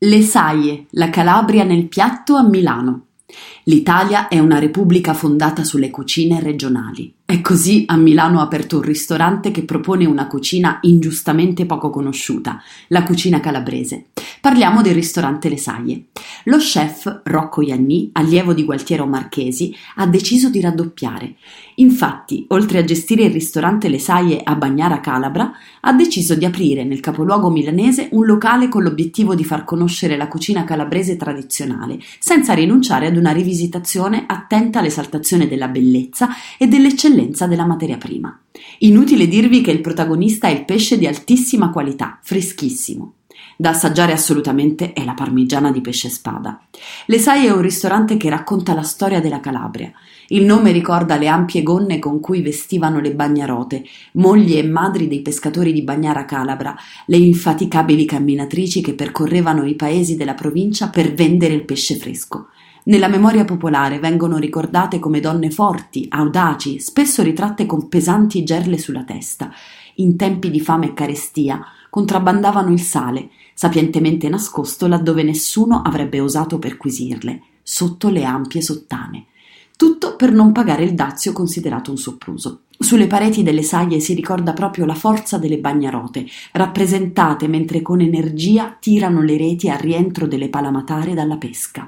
Le Saie, la Calabria nel piatto a Milano. L'Italia è una repubblica fondata sulle cucine regionali. È così a Milano aperto un ristorante che propone una cucina ingiustamente poco conosciuta, la cucina calabrese. Parliamo del ristorante Le Saie. Lo chef Rocco Ianni, allievo di Gualtiero Marchesi, ha deciso di raddoppiare. Infatti, oltre a gestire il ristorante Le Saie a Bagnara Calabra, ha deciso di aprire nel capoluogo milanese un locale con l'obiettivo di far conoscere la cucina calabrese tradizionale, senza rinunciare ad una rivisitazione attenta all'esaltazione della bellezza e dell'eccellenza della materia prima. Inutile dirvi che il protagonista è il pesce di altissima qualità, freschissimo. Da assaggiare assolutamente è la parmigiana di pesce spada. Le Sai è un ristorante che racconta la storia della Calabria. Il nome ricorda le ampie gonne con cui vestivano le bagnarote, mogli e madri dei pescatori di Bagnara Calabra, le infaticabili camminatrici che percorrevano i paesi della provincia per vendere il pesce fresco. Nella memoria popolare vengono ricordate come donne forti, audaci, spesso ritratte con pesanti gerle sulla testa. In tempi di fame e carestia contrabbandavano il sale, sapientemente nascosto laddove nessuno avrebbe osato perquisirle, sotto le ampie sottane. Tutto per non pagare il dazio considerato un sopruso. Sulle pareti delle saglie si ricorda proprio la forza delle bagnarote, rappresentate mentre con energia tirano le reti al rientro delle palamatare dalla pesca.